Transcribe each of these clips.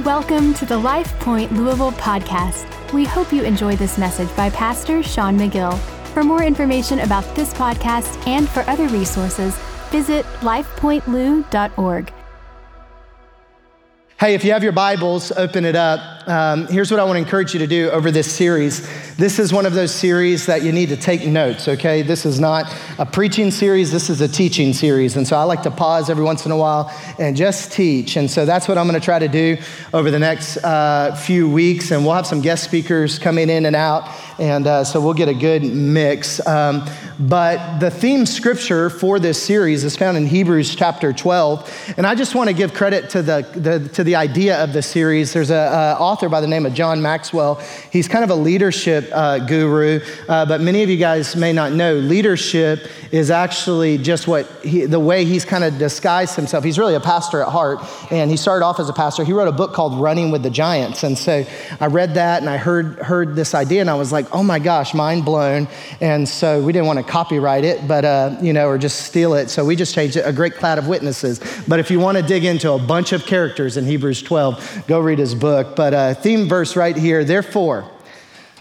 Welcome to the Life Point Louisville podcast. We hope you enjoy this message by Pastor Sean McGill. For more information about this podcast and for other resources, visit lifepointlou.org. Hey, if you have your Bibles, open it up. Um, here's what I want to encourage you to do over this series. This is one of those series that you need to take notes, okay? This is not a preaching series, this is a teaching series. And so I like to pause every once in a while and just teach. And so that's what I'm going to try to do over the next uh, few weeks. And we'll have some guest speakers coming in and out. And uh, so we'll get a good mix. Um, but the theme scripture for this series is found in Hebrews chapter 12. And I just want to give credit to the, the to the idea of the series. There's an author by the name of John Maxwell. He's kind of a leadership uh, guru, uh, but many of you guys may not know leadership is actually just what he, the way he's kind of disguised himself. He's really a pastor at heart, and he started off as a pastor. He wrote a book called Running with the Giants. And so I read that and I heard, heard this idea, and I was like, oh my gosh, mind blown. And so we didn't want to copyright it, but, uh, you know, or just steal it. So we just changed it, a great cloud of witnesses. But if you want to dig into a bunch of characters in Hebrews 12, go read his book. But uh, theme verse right here, therefore,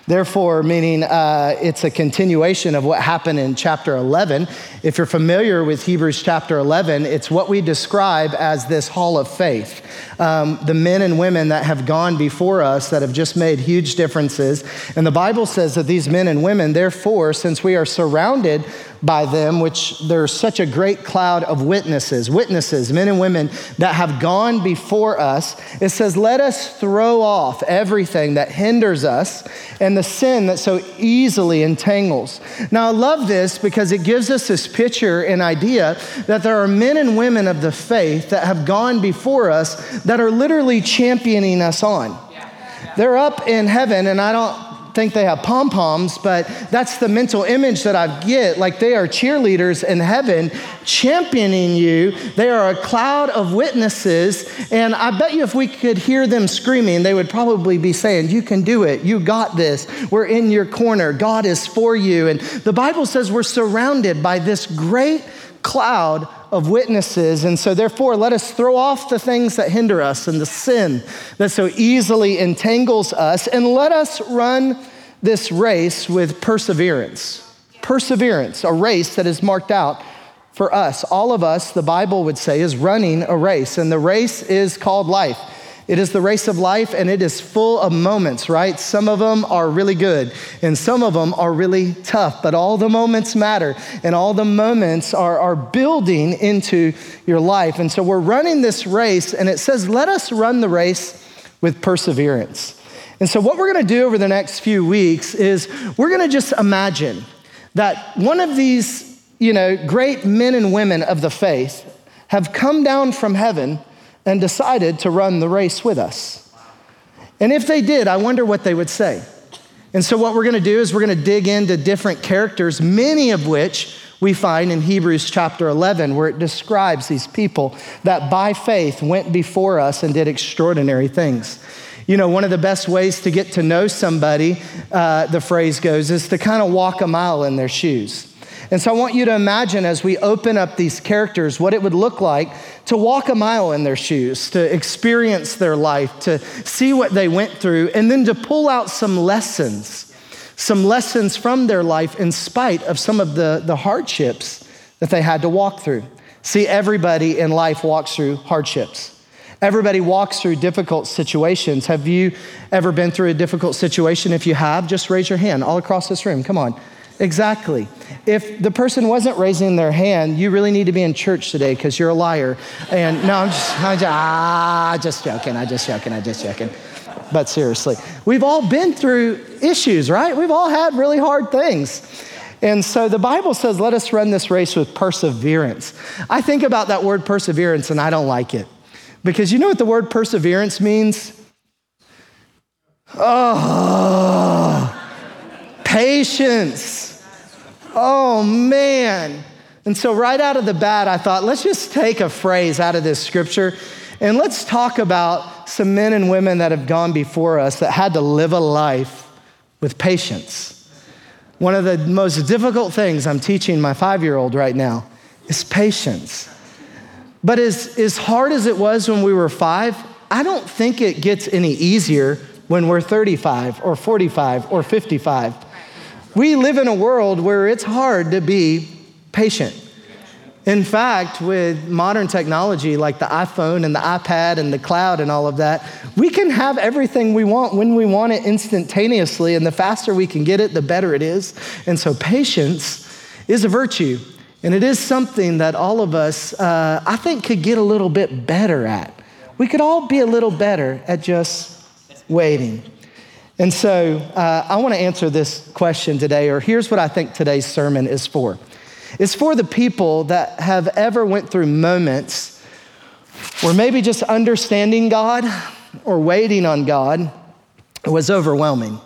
Therefore, meaning uh, it's a continuation of what happened in chapter 11. If you're familiar with Hebrews chapter 11, it's what we describe as this hall of faith. Um, the men and women that have gone before us that have just made huge differences. And the Bible says that these men and women, therefore, since we are surrounded by them, which there's such a great cloud of witnesses, witnesses, men and women that have gone before us. It says, Let us throw off everything that hinders us and the sin that so easily entangles. Now, I love this because it gives us this picture and idea that there are men and women of the faith that have gone before us that are literally championing us on. They're up in heaven, and I don't think they have pom poms, but that's the mental image that I get. Like they are cheerleaders in heaven championing you. They are a cloud of witnesses. And I bet you if we could hear them screaming, they would probably be saying, You can do it. You got this. We're in your corner. God is for you. And the Bible says we're surrounded by this great cloud of witnesses. And so, therefore, let us throw off the things that hinder us and the sin that so easily entangles us, and let us run this race with perseverance. Perseverance, a race that is marked out for us. All of us, the Bible would say, is running a race, and the race is called life. It is the race of life and it is full of moments, right? Some of them are really good and some of them are really tough, but all the moments matter and all the moments are, are building into your life. And so we're running this race and it says, let us run the race with perseverance. And so, what we're gonna do over the next few weeks is we're gonna just imagine that one of these, you know, great men and women of the faith have come down from heaven and decided to run the race with us. And if they did, I wonder what they would say. And so, what we're going to do is we're going to dig into different characters, many of which we find in Hebrews chapter 11, where it describes these people that by faith went before us and did extraordinary things. You know, one of the best ways to get to know somebody, uh, the phrase goes, is to kind of walk a mile in their shoes. And so I want you to imagine as we open up these characters what it would look like to walk a mile in their shoes, to experience their life, to see what they went through, and then to pull out some lessons, some lessons from their life in spite of some of the, the hardships that they had to walk through. See, everybody in life walks through hardships. Everybody walks through difficult situations. Have you ever been through a difficult situation? If you have, just raise your hand all across this room. Come on. Exactly. If the person wasn't raising their hand, you really need to be in church today because you're a liar. And no, I'm just, I'm just, ah, just joking. I'm just joking. I'm just joking. But seriously, we've all been through issues, right? We've all had really hard things. And so the Bible says, let us run this race with perseverance. I think about that word perseverance and I don't like it. Because you know what the word perseverance means? Oh, patience. Oh, man. And so, right out of the bat, I thought, let's just take a phrase out of this scripture and let's talk about some men and women that have gone before us that had to live a life with patience. One of the most difficult things I'm teaching my five year old right now is patience. But as, as hard as it was when we were five, I don't think it gets any easier when we're 35 or 45 or 55. We live in a world where it's hard to be patient. In fact, with modern technology like the iPhone and the iPad and the cloud and all of that, we can have everything we want when we want it instantaneously. And the faster we can get it, the better it is. And so, patience is a virtue. And it is something that all of us, uh, I think, could get a little bit better at. We could all be a little better at just waiting. And so, uh, I want to answer this question today, or here's what I think today's sermon is for. It's for the people that have ever went through moments where maybe just understanding God or waiting on God was overwhelming.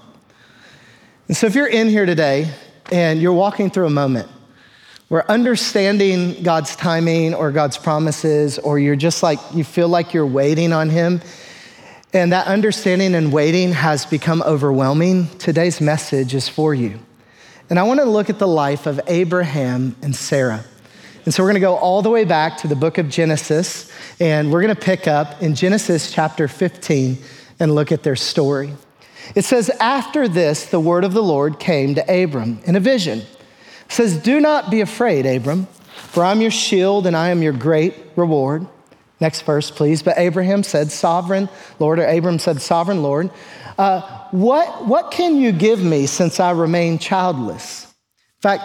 And so if you're in here today and you're walking through a moment where understanding God's timing or God's promises, or you're just like, you feel like you're waiting on Him, and that understanding and waiting has become overwhelming, today's message is for you. And I want to look at the life of Abraham and Sarah. And so we're going to go all the way back to the book of Genesis, and we're going to pick up in Genesis chapter 15 and look at their story. It says, After this, the word of the Lord came to Abram in a vision. It says, Do not be afraid, Abram, for I'm your shield and I am your great reward. Next verse, please. But Abraham said, Sovereign Lord, or Abram said, Sovereign Lord, uh, what, what can you give me since I remain childless? In fact,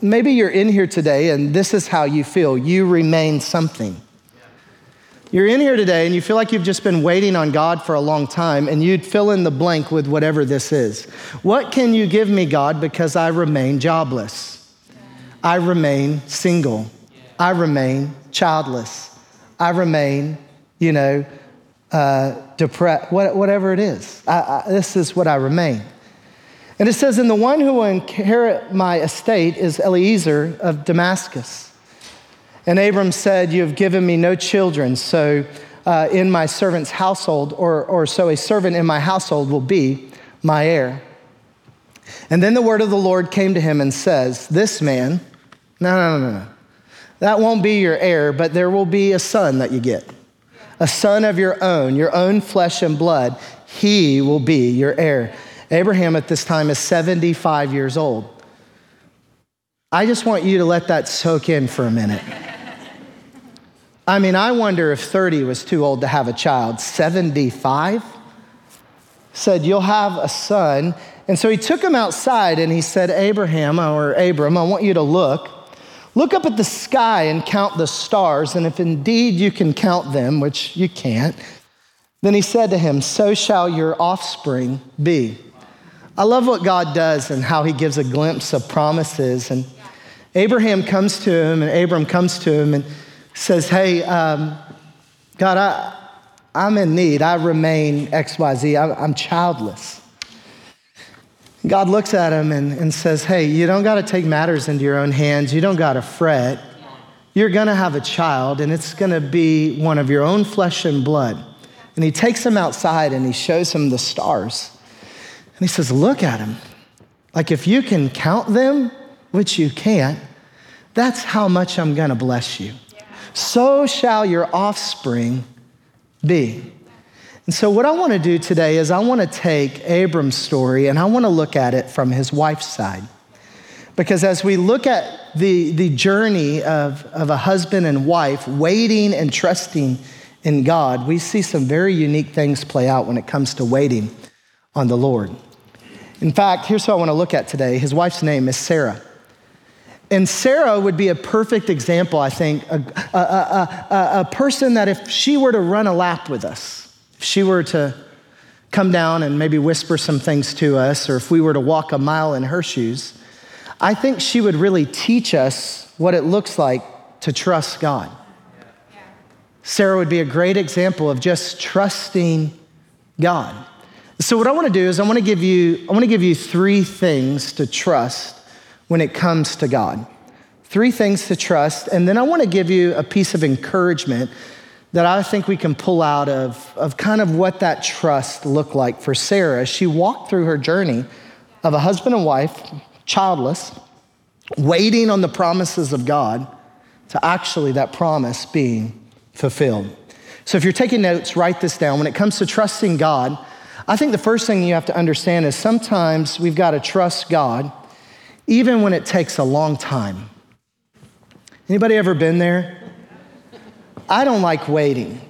maybe you're in here today and this is how you feel. You remain something. You're in here today and you feel like you've just been waiting on God for a long time and you'd fill in the blank with whatever this is. What can you give me, God, because I remain jobless? I remain single. I remain childless. I remain, you know, uh, depressed, whatever it is. I, I, this is what I remain. And it says, And the one who will inherit my estate is Eliezer of Damascus. And Abram said, You have given me no children, so uh, in my servant's household, or, or so a servant in my household will be my heir. And then the word of the Lord came to him and says, This man, no, no, no, no, that won't be your heir, but there will be a son that you get a son of your own, your own flesh and blood, he will be your heir. Abraham at this time is 75 years old. I just want you to let that soak in for a minute. I mean, I wonder if 30 was too old to have a child. 75 said, You'll have a son. And so he took him outside and he said, Abraham or Abram, I want you to look. Look up at the sky and count the stars, and if indeed you can count them, which you can't, then he said to him, So shall your offspring be. I love what God does and how he gives a glimpse of promises. And Abraham comes to him, and Abram comes to him and says, Hey, um, God, I, I'm in need. I remain XYZ. I'm, I'm childless. God looks at him and, and says, Hey, you don't got to take matters into your own hands. You don't got to fret. You're going to have a child, and it's going to be one of your own flesh and blood. And he takes him outside and he shows him the stars. And he says, Look at him. Like, if you can count them, which you can't, that's how much I'm going to bless you. So shall your offspring be. And so, what I want to do today is I want to take Abram's story and I want to look at it from his wife's side. Because as we look at the, the journey of, of a husband and wife waiting and trusting in God, we see some very unique things play out when it comes to waiting on the Lord. In fact, here's what I want to look at today. His wife's name is Sarah. And Sarah would be a perfect example, I think, a, a, a, a person that if she were to run a lap with us, if she were to come down and maybe whisper some things to us, or if we were to walk a mile in her shoes, I think she would really teach us what it looks like to trust God. Sarah would be a great example of just trusting God. So what I want to do is I want to give you I want to give you three things to trust when it comes to God. Three things to trust and then I want to give you a piece of encouragement that I think we can pull out of, of kind of what that trust looked like for Sarah. As she walked through her journey of a husband and wife, childless, waiting on the promises of God to actually that promise being fulfilled. So if you're taking notes, write this down. When it comes to trusting God, I think the first thing you have to understand is sometimes we've got to trust God even when it takes a long time. Anybody ever been there? I don't like waiting.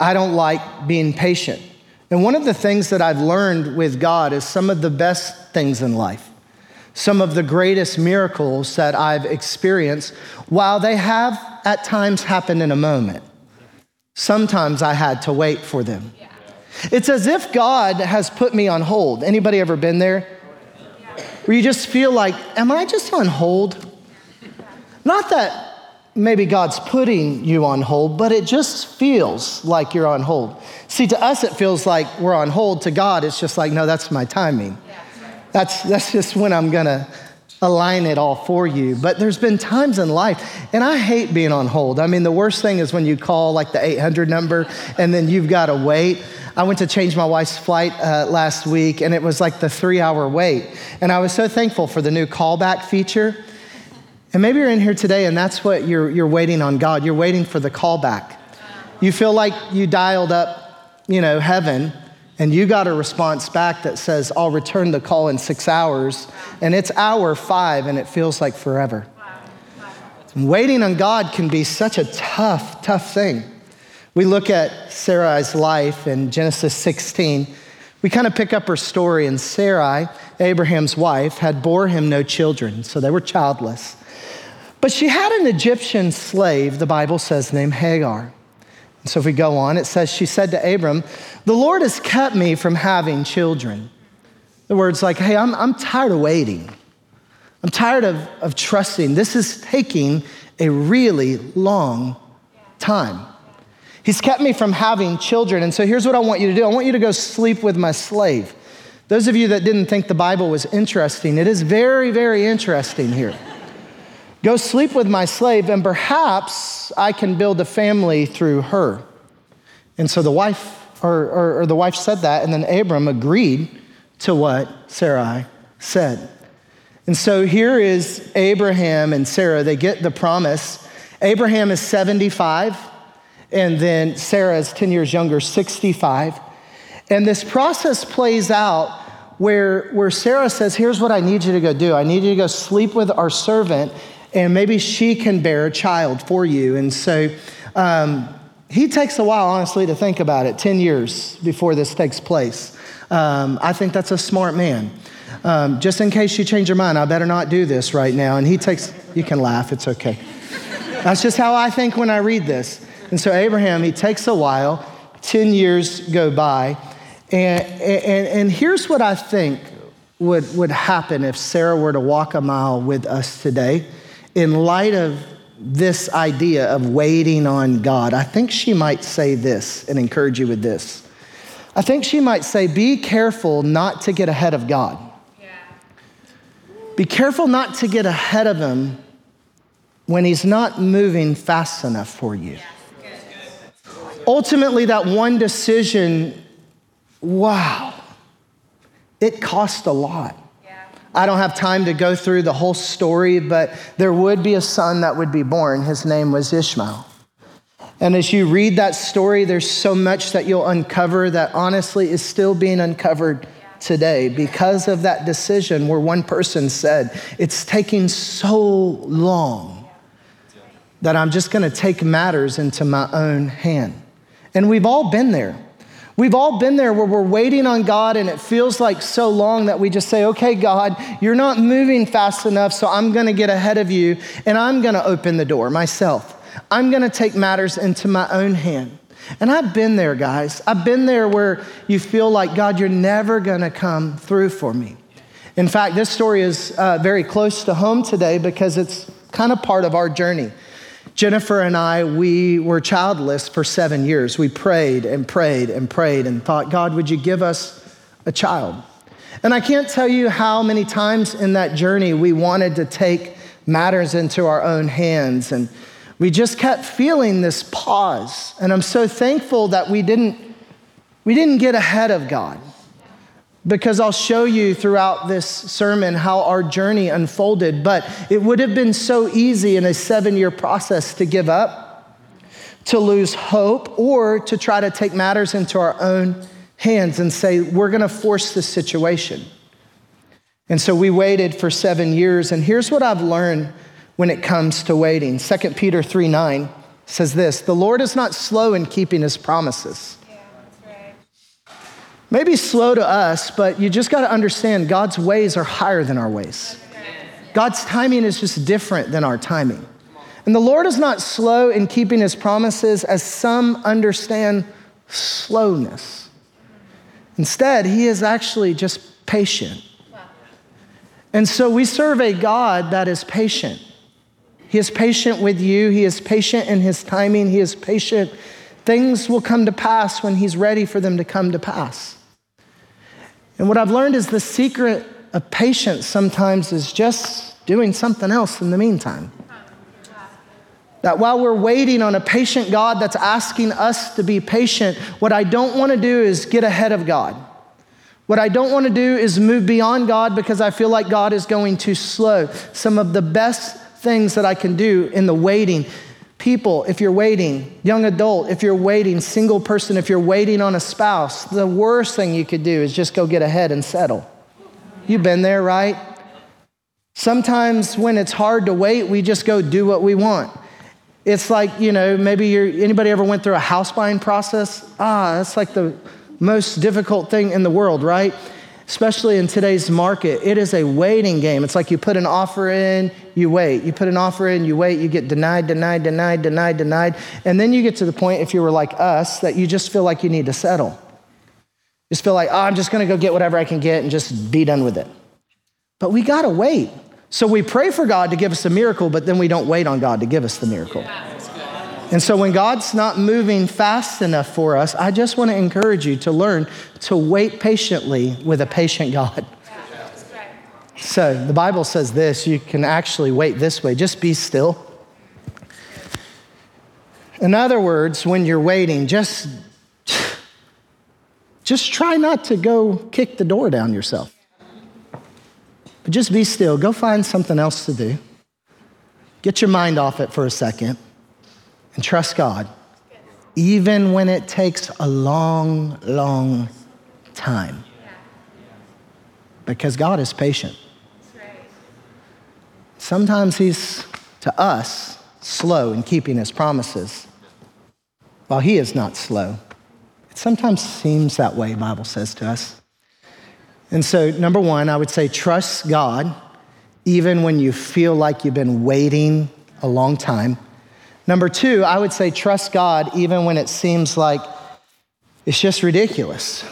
I don't like being patient. And one of the things that I've learned with God is some of the best things in life, some of the greatest miracles that I've experienced, while they have at times happened in a moment, sometimes I had to wait for them. It's as if God has put me on hold. Anybody ever been there? Where you just feel like, am I just on hold? Not that maybe God's putting you on hold, but it just feels like you're on hold. See, to us, it feels like we're on hold. To God, it's just like, no, that's my timing. That's, that's just when I'm going to align it all for you. But there's been times in life, and I hate being on hold. I mean, the worst thing is when you call like the 800 number and then you've got to wait. I went to change my wife's flight uh, last week, and it was like the three hour wait. And I was so thankful for the new callback feature. And maybe you're in here today and that's what you're, you're waiting on God. You're waiting for the callback. You feel like you dialed up, you know, heaven and you got a response back that says, I'll return the call in six hours. And it's hour five and it feels like forever. waiting on God can be such a tough, tough thing. We look at Sarai's life in Genesis 16. We kind of pick up her story, and Sarai, Abraham's wife, had bore him no children, so they were childless. But she had an Egyptian slave, the Bible says, named Hagar. And so if we go on, it says, She said to Abram, The Lord has kept me from having children. The words like, Hey, I'm, I'm tired of waiting. I'm tired of, of trusting. This is taking a really long time. He's kept me from having children. And so here's what I want you to do I want you to go sleep with my slave. Those of you that didn't think the Bible was interesting, it is very, very interesting here. Go sleep with my slave, and perhaps I can build a family through her. And so the wife, or, or, or the wife said that, and then Abram agreed to what Sarai said. And so here is Abraham and Sarah. They get the promise. Abraham is 75, and then Sarah is 10 years younger, 65. And this process plays out where, where Sarah says, Here's what I need you to go do I need you to go sleep with our servant and maybe she can bear a child for you. And so um, he takes a while, honestly, to think about it 10 years before this takes place. Um, I think that's a smart man. Um, just in case you change your mind, I better not do this right now. And he takes, you can laugh, it's okay. That's just how I think when I read this. And so Abraham, he takes a while, 10 years go by. And, and, and here's what I think would, would happen if Sarah were to walk a mile with us today in light of this idea of waiting on God, I think she might say this and encourage you with this. I think she might say, Be careful not to get ahead of God. Yeah. Be careful not to get ahead of Him when He's not moving fast enough for you. Ultimately, that one decision, wow, it cost a lot. I don't have time to go through the whole story, but there would be a son that would be born. His name was Ishmael. And as you read that story, there's so much that you'll uncover that honestly is still being uncovered today because of that decision where one person said, It's taking so long that I'm just gonna take matters into my own hand. And we've all been there. We've all been there where we're waiting on God and it feels like so long that we just say, okay, God, you're not moving fast enough, so I'm gonna get ahead of you and I'm gonna open the door myself. I'm gonna take matters into my own hand. And I've been there, guys. I've been there where you feel like, God, you're never gonna come through for me. In fact, this story is uh, very close to home today because it's kind of part of our journey. Jennifer and I, we were childless for seven years. We prayed and prayed and prayed and thought, God, would you give us a child? And I can't tell you how many times in that journey we wanted to take matters into our own hands. And we just kept feeling this pause. And I'm so thankful that we didn't, we didn't get ahead of God because I'll show you throughout this sermon how our journey unfolded. But it would have been so easy in a seven year process to give up, to lose hope or to try to take matters into our own hands and say, we're going to force this situation. And so we waited for seven years. And here's what I've learned when it comes to waiting 2 Peter 3 9 says this The Lord is not slow in keeping his promises. Maybe slow to us, but you just got to understand God's ways are higher than our ways. God's timing is just different than our timing. And the Lord is not slow in keeping his promises as some understand slowness. Instead, he is actually just patient. And so we serve a God that is patient. He is patient with you, He is patient in His timing, He is patient. Things will come to pass when He's ready for them to come to pass. And what I've learned is the secret of patience sometimes is just doing something else in the meantime. That while we're waiting on a patient God that's asking us to be patient, what I don't want to do is get ahead of God. What I don't want to do is move beyond God because I feel like God is going too slow. Some of the best things that I can do in the waiting people, if you're waiting, young adult, if you're waiting, single person, if you're waiting on a spouse, the worst thing you could do is just go get ahead and settle. You've been there, right? Sometimes when it's hard to wait, we just go do what we want. It's like, you know, maybe you're, anybody ever went through a house buying process? Ah, that's like the most difficult thing in the world, right? Especially in today's market, it is a waiting game. It's like you put an offer in, you wait. You put an offer in, you wait, you get denied, denied, denied, denied, denied. And then you get to the point, if you were like us, that you just feel like you need to settle. You just feel like, oh, I'm just gonna go get whatever I can get and just be done with it. But we gotta wait. So we pray for God to give us a miracle, but then we don't wait on God to give us the miracle. And so when God's not moving fast enough for us, I just want to encourage you to learn to wait patiently with a patient God. So the Bible says this you can actually wait this way just be still. In other words, when you're waiting, just, just try not to go kick the door down yourself. But just be still. Go find something else to do. Get your mind off it for a second and trust God, even when it takes a long, long time. Because God is patient. Sometimes He's, to us, slow in keeping His promises, while He is not slow. It sometimes seems that way, Bible says to us. And so, number one, I would say trust God even when you feel like you've been waiting a long time. Number two, I would say trust God even when it seems like it's just ridiculous.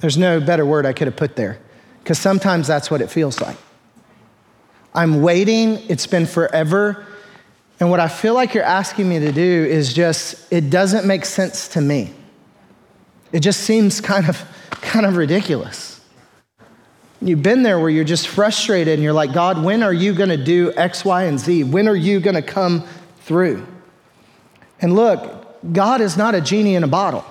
There's no better word I could have put there, because sometimes that's what it feels like. I'm waiting, it's been forever. And what I feel like you're asking me to do is just, it doesn't make sense to me. It just seems kind of, kind of ridiculous. You've been there where you're just frustrated and you're like, God, when are you going to do X, Y, and Z? When are you going to come through? And look, God is not a genie in a bottle.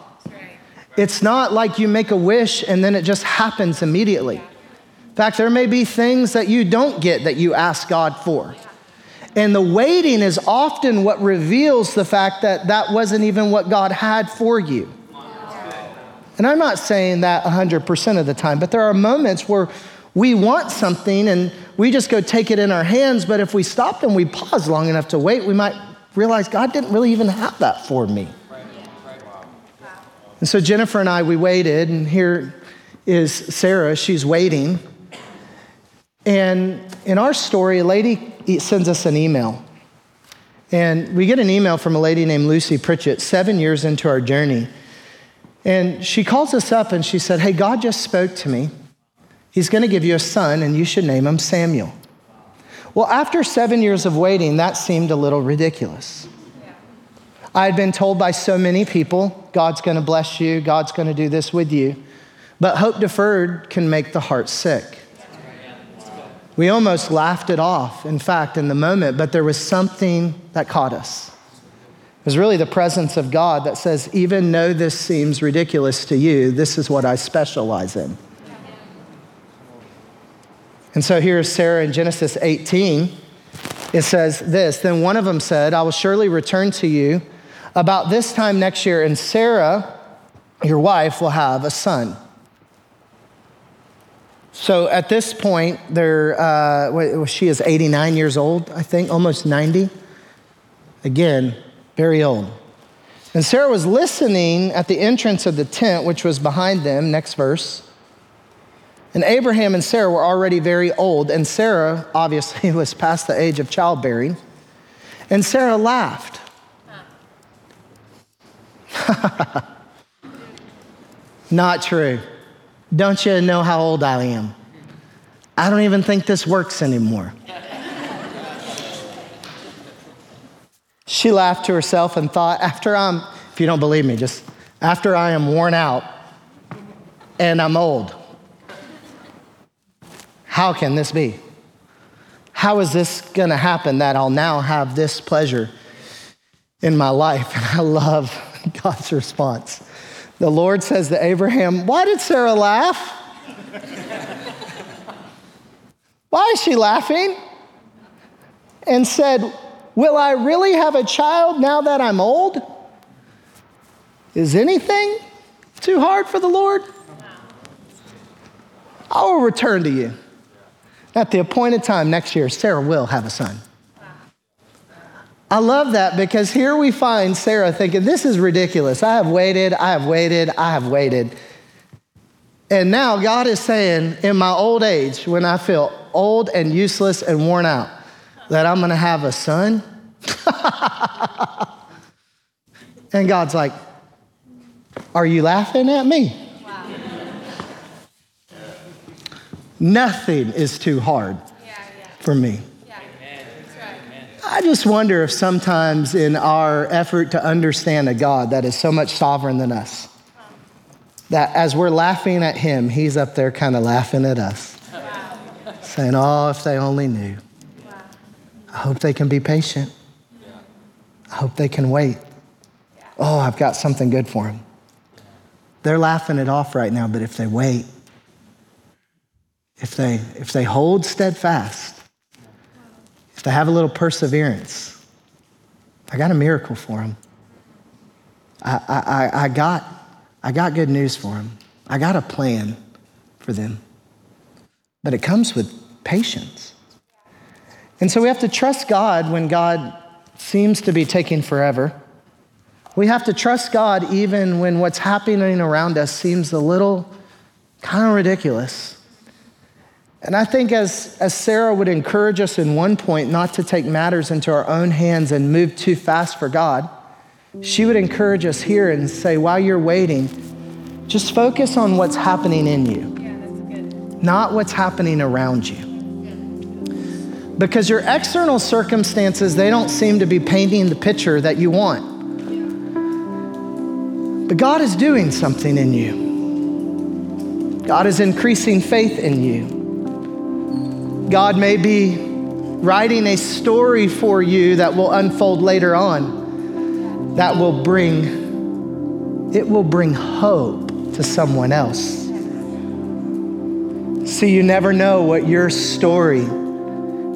It's not like you make a wish and then it just happens immediately. In fact, there may be things that you don't get that you ask God for. And the waiting is often what reveals the fact that that wasn't even what God had for you. And I'm not saying that 100% of the time, but there are moments where we want something and we just go take it in our hands. But if we stop and we pause long enough to wait, we might realize God didn't really even have that for me. And so Jennifer and I, we waited, and here is Sarah. She's waiting. And in our story, a lady sends us an email. And we get an email from a lady named Lucy Pritchett, seven years into our journey. And she calls us up and she said, Hey, God just spoke to me. He's going to give you a son, and you should name him Samuel. Well, after seven years of waiting, that seemed a little ridiculous. I had been told by so many people, God's going to bless you, God's going to do this with you. But hope deferred can make the heart sick. We almost laughed it off, in fact, in the moment, but there was something that caught us It was really the presence of God that says, even though this seems ridiculous to you, this is what I specialize in. And so here's Sarah in Genesis 18. It says this Then one of them said, I will surely return to you about this time next year, and Sarah, your wife, will have a son. So at this point, there, uh, she is 89 years old, I think, almost 90. Again, very old. And Sarah was listening at the entrance of the tent, which was behind them. Next verse. And Abraham and Sarah were already very old, and Sarah obviously was past the age of childbearing. And Sarah laughed. Not true. Don't you know how old I am? I don't even think this works anymore. she laughed to herself and thought, after I'm, if you don't believe me, just after I am worn out and I'm old, how can this be? How is this going to happen that I'll now have this pleasure in my life? And I love God's response. The Lord says to Abraham, Why did Sarah laugh? Why is she laughing? And said, Will I really have a child now that I'm old? Is anything too hard for the Lord? I will return to you. At the appointed time next year, Sarah will have a son. I love that because here we find Sarah thinking, This is ridiculous. I have waited, I have waited, I have waited. And now God is saying, in my old age, when I feel old and useless and worn out, that I'm gonna have a son. and God's like, Are you laughing at me? Wow. Nothing is too hard yeah, yeah. for me. I just wonder if sometimes in our effort to understand a God that is so much sovereign than us, that as we're laughing at him, he's up there kind of laughing at us, wow. saying, Oh, if they only knew. Wow. I hope they can be patient. I hope they can wait. Oh, I've got something good for them. They're laughing it off right now, but if they wait, if they, if they hold steadfast, if they have a little perseverance, I got a miracle for them. I, I, I, got, I got good news for them. I got a plan for them. But it comes with patience. And so we have to trust God when God seems to be taking forever. We have to trust God even when what's happening around us seems a little kind of ridiculous. And I think as, as Sarah would encourage us in one point not to take matters into our own hands and move too fast for God, she would encourage us here and say, while you're waiting, just focus on what's happening in you, not what's happening around you. Because your external circumstances, they don't seem to be painting the picture that you want. But God is doing something in you. God is increasing faith in you. God may be writing a story for you that will unfold later on that will bring it will bring hope to someone else. See, you never know what your story,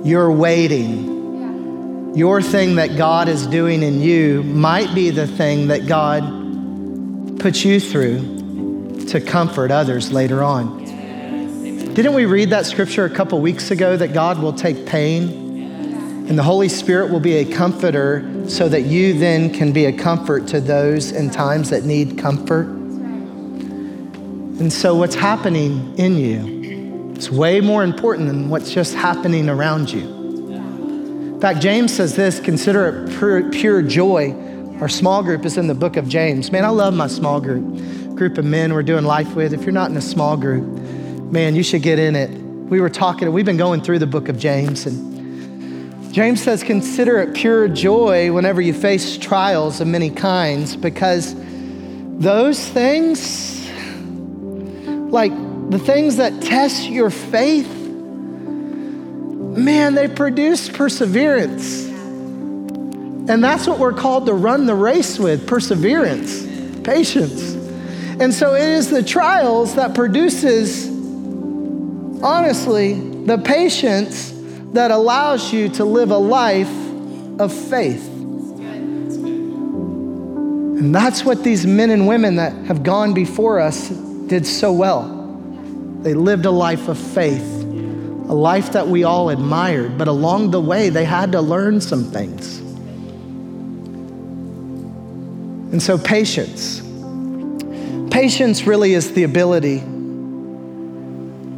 your waiting, your thing that God is doing in you might be the thing that God puts you through to comfort others later on. Didn't we read that scripture a couple weeks ago that God will take pain and the Holy Spirit will be a comforter so that you then can be a comfort to those in times that need comfort? And so, what's happening in you is way more important than what's just happening around you. In fact, James says this consider it pure, joy. Our small group is in the book of James. Man, I love my small group, group of men we're doing life with. If you're not in a small group, man, you should get in it. We were talking, we've been going through the book of James, and James says, Consider it pure joy whenever you face trials of many kinds, because those things, like the things that test your faith, man, they produce perseverance. And that's what we're called to run the race with perseverance, patience. And so it is the trials that produces honestly, the patience that allows you to live a life of faith. And that's what these men and women that have gone before us did so well. They lived a life of faith, a life that we all admired, but along the way, they had to learn some things. And so, patience. Patience really is the ability.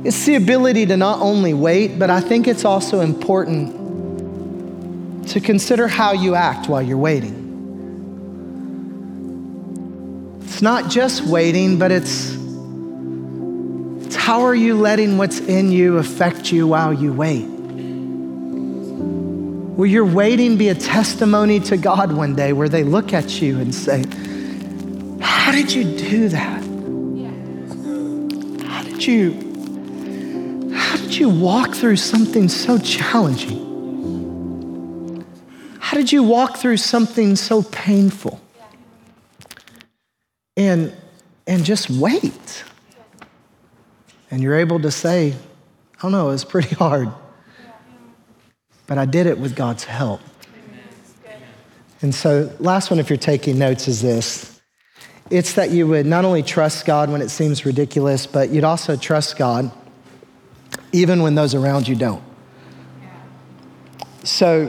It's the ability to not only wait, but I think it's also important to consider how you act while you're waiting. It's not just waiting, but it's, it's how are you letting what's in you affect you while you wait? Will your waiting be a testimony to God one day where they look at you and say, How did you do that? How did you you walk through something so challenging? How did you walk through something so painful? And and just wait. And you're able to say, oh, I don't know, it's pretty hard but I did it with God's help. And so, last one, if you're taking notes, is this it's that you would not only trust God when it seems ridiculous, but you'd also trust God even when those around you don't. So,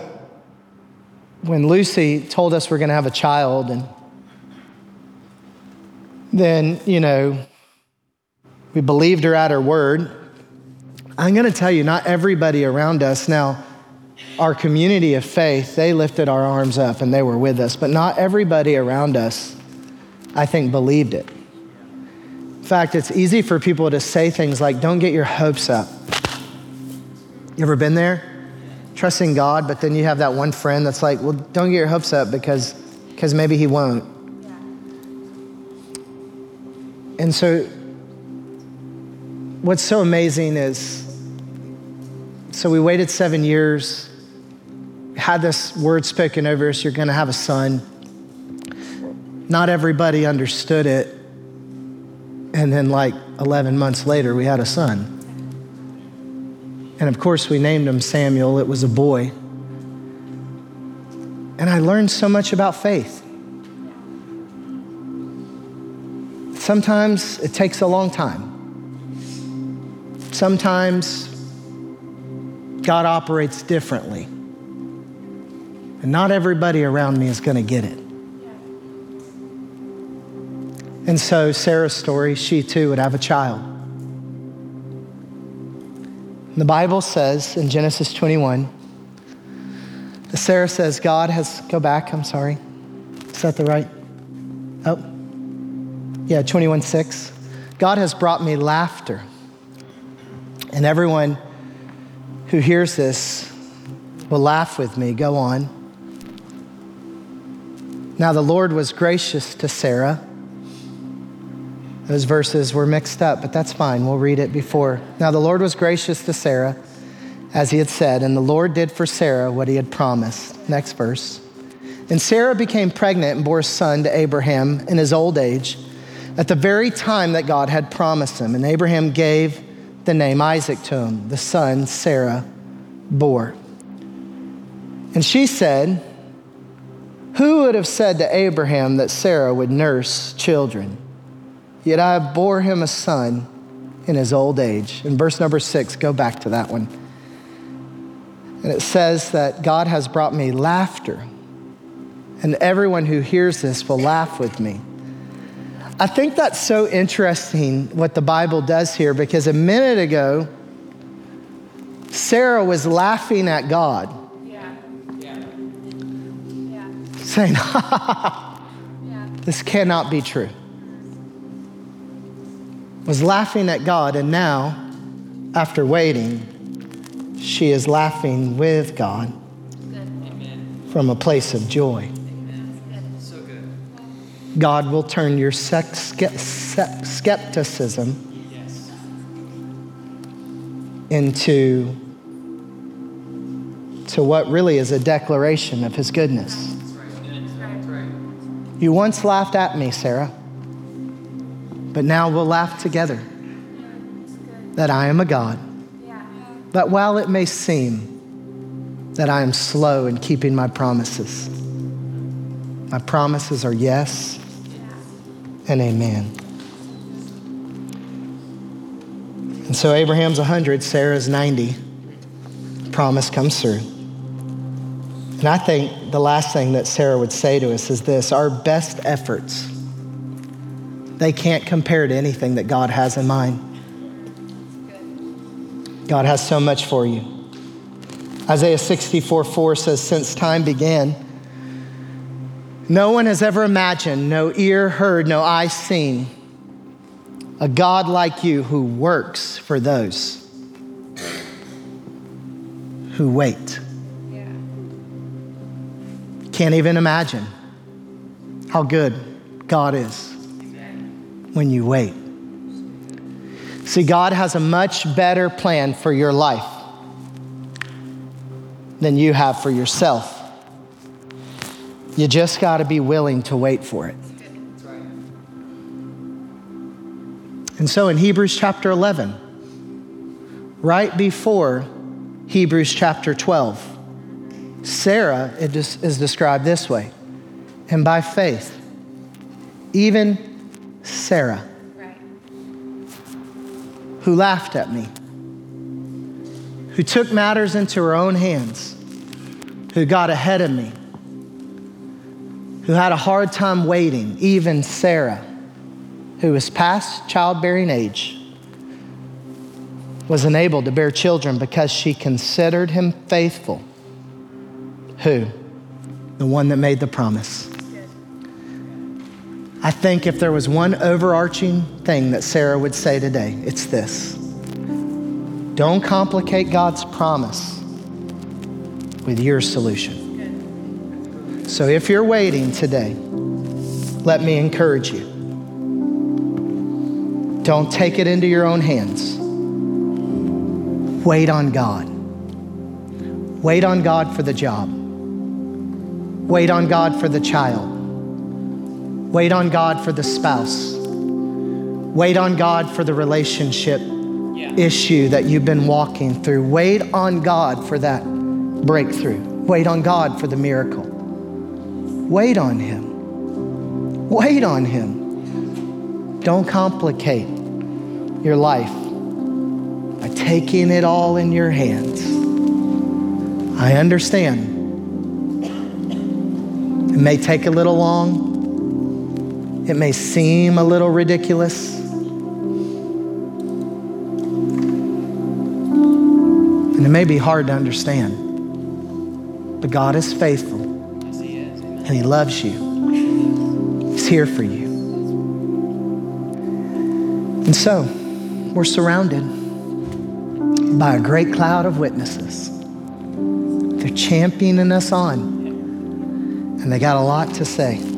when Lucy told us we're going to have a child, and then, you know, we believed her at her word. I'm going to tell you, not everybody around us now our community of faith, they lifted our arms up and they were with us, but not everybody around us, I think, believed it. In fact, it's easy for people to say things like, don't get your hopes up. You ever been there? Trusting God, but then you have that one friend that's like, well, don't get your hopes up because, because maybe he won't. And so, what's so amazing is so we waited seven years, had this word spoken over us you're going to have a son. Not everybody understood it. And then, like 11 months later, we had a son. And of course, we named him Samuel. It was a boy. And I learned so much about faith. Sometimes it takes a long time. Sometimes God operates differently. And not everybody around me is going to get it. And so, Sarah's story, she too would have a child. The Bible says in Genesis 21, Sarah says, God has, go back, I'm sorry. Is that the right? Oh, yeah, 21 6. God has brought me laughter. And everyone who hears this will laugh with me. Go on. Now, the Lord was gracious to Sarah. Those verses were mixed up, but that's fine. We'll read it before. Now, the Lord was gracious to Sarah, as he had said, and the Lord did for Sarah what he had promised. Next verse. And Sarah became pregnant and bore a son to Abraham in his old age, at the very time that God had promised him. And Abraham gave the name Isaac to him, the son Sarah bore. And she said, Who would have said to Abraham that Sarah would nurse children? Yet I bore him a son in his old age. In verse number six, go back to that one. And it says that God has brought me laughter, and everyone who hears this will laugh with me. I think that's so interesting what the Bible does here because a minute ago, Sarah was laughing at God. Yeah. Yeah. Yeah. Saying, this cannot be true. Was laughing at God, and now, after waiting, she is laughing with God from a place of joy. God will turn your skepticism into to what really is a declaration of his goodness. You once laughed at me, Sarah, but now we'll laugh together that I am a God. That while it may seem that I am slow in keeping my promises, my promises are yes and amen. And so Abraham's 100, Sarah's 90. Promise comes through. And I think the last thing that Sarah would say to us is this our best efforts, they can't compare to anything that God has in mind. God has so much for you. Isaiah 64 4 says, Since time began, no one has ever imagined, no ear heard, no eye seen a God like you who works for those who wait. Can't even imagine how good God is when you wait. See, God has a much better plan for your life than you have for yourself. You just got to be willing to wait for it. And so in Hebrews chapter 11, right before Hebrews chapter 12, Sarah is described this way. And by faith, even Sarah, right. who laughed at me, who took matters into her own hands, who got ahead of me, who had a hard time waiting, even Sarah who was past childbearing age, was enabled to bear children because she considered him faithful. Who? The one that made the promise. I think if there was one overarching thing that Sarah would say today, it's this Don't complicate God's promise with your solution. So if you're waiting today, let me encourage you. Don't take it into your own hands. Wait on God. Wait on God for the job. Wait on God for the child. Wait on God for the spouse. Wait on God for the relationship yeah. issue that you've been walking through. Wait on God for that breakthrough. Wait on God for the miracle. Wait on Him. Wait on Him. Don't complicate your life by taking it all in your hands. I understand. It may take a little long, it may seem a little ridiculous. And it may be hard to understand. But God is faithful. And He loves you. He's here for you. And so, we're surrounded by a great cloud of witnesses. They're championing us on, and they got a lot to say.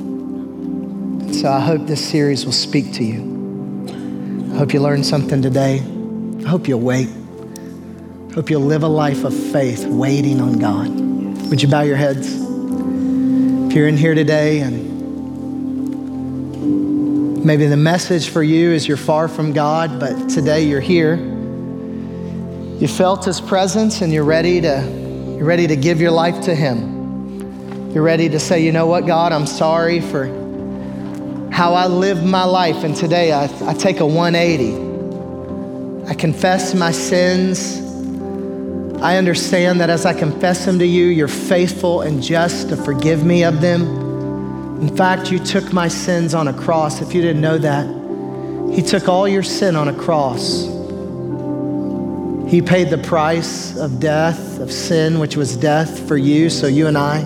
So I hope this series will speak to you. I hope you learned something today. I hope you'll wait. I hope you'll live a life of faith waiting on God. Would you bow your heads? If you're in here today and Maybe the message for you is you're far from God, but today you're here. You felt his presence and you're ready to you're ready to give your life to him. You're ready to say, "You know what, God, I'm sorry for how I lived my life and today I, I take a 180. I confess my sins. I understand that as I confess them to you, you're faithful and just to forgive me of them." In fact, you took my sins on a cross. If you didn't know that, He took all your sin on a cross. He paid the price of death, of sin, which was death for you, so you and I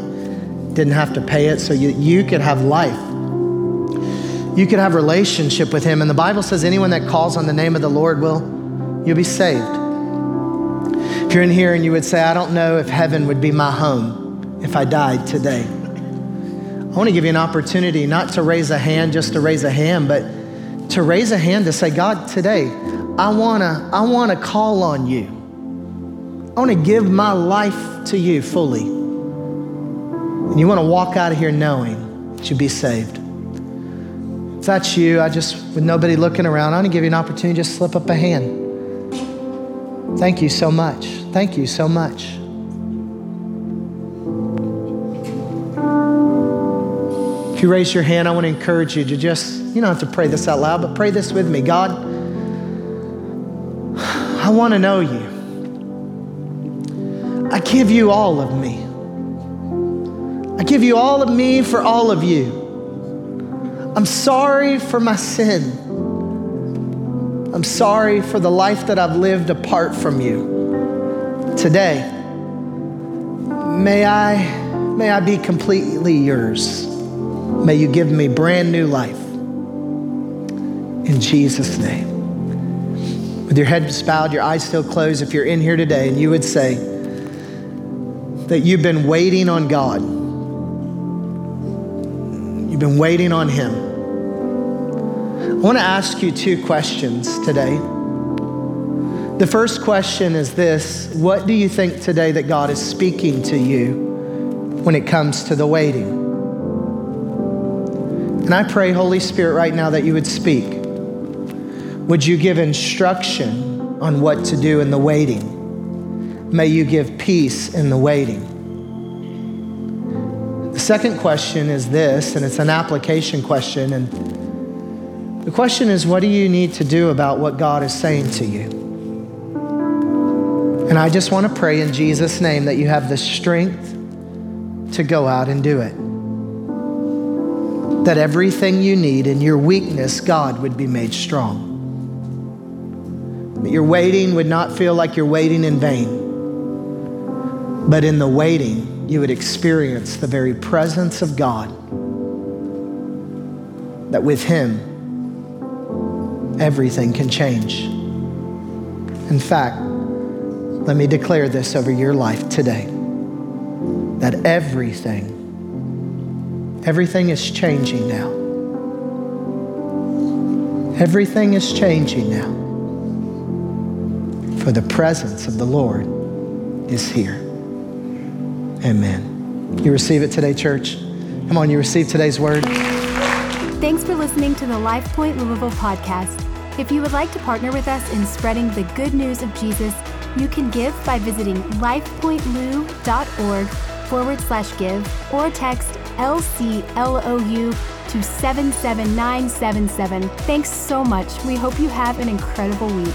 didn't have to pay it, so you, you could have life. You could have relationship with Him. And the Bible says anyone that calls on the name of the Lord will, you'll be saved. If you're in here and you would say, I don't know if heaven would be my home if I died today. I want to give you an opportunity not to raise a hand just to raise a hand, but to raise a hand to say, God, today, I want to I want to call on you. I want to give my life to you fully. And you want to walk out of here knowing that you'll be saved. If that's you, I just, with nobody looking around, I want to give you an opportunity just slip up a hand. Thank you so much. Thank you so much. If you raise your hand, I want to encourage you to just, you don't have to pray this out loud, but pray this with me. God, I want to know you. I give you all of me. I give you all of me for all of you. I'm sorry for my sin. I'm sorry for the life that I've lived apart from you. Today, may I, may I be completely yours. May you give me brand new life. In Jesus' name. With your head bowed, your eyes still closed, if you're in here today and you would say that you've been waiting on God, you've been waiting on Him. I want to ask you two questions today. The first question is this What do you think today that God is speaking to you when it comes to the waiting? And I pray, Holy Spirit, right now that you would speak. Would you give instruction on what to do in the waiting? May you give peace in the waiting. The second question is this, and it's an application question. And the question is, what do you need to do about what God is saying to you? And I just want to pray in Jesus' name that you have the strength to go out and do it that everything you need in your weakness, God would be made strong. That your waiting would not feel like you're waiting in vain, but in the waiting, you would experience the very presence of God. That with Him, everything can change. In fact, let me declare this over your life today that everything Everything is changing now. Everything is changing now. For the presence of the Lord is here. Amen. You receive it today, church? Come on, you receive today's word. Thanks for listening to the LifePoint Louisville podcast. If you would like to partner with us in spreading the good news of Jesus, you can give by visiting lifepointlou.org forward slash give or text LCLOU to 77977. Thanks so much. We hope you have an incredible week.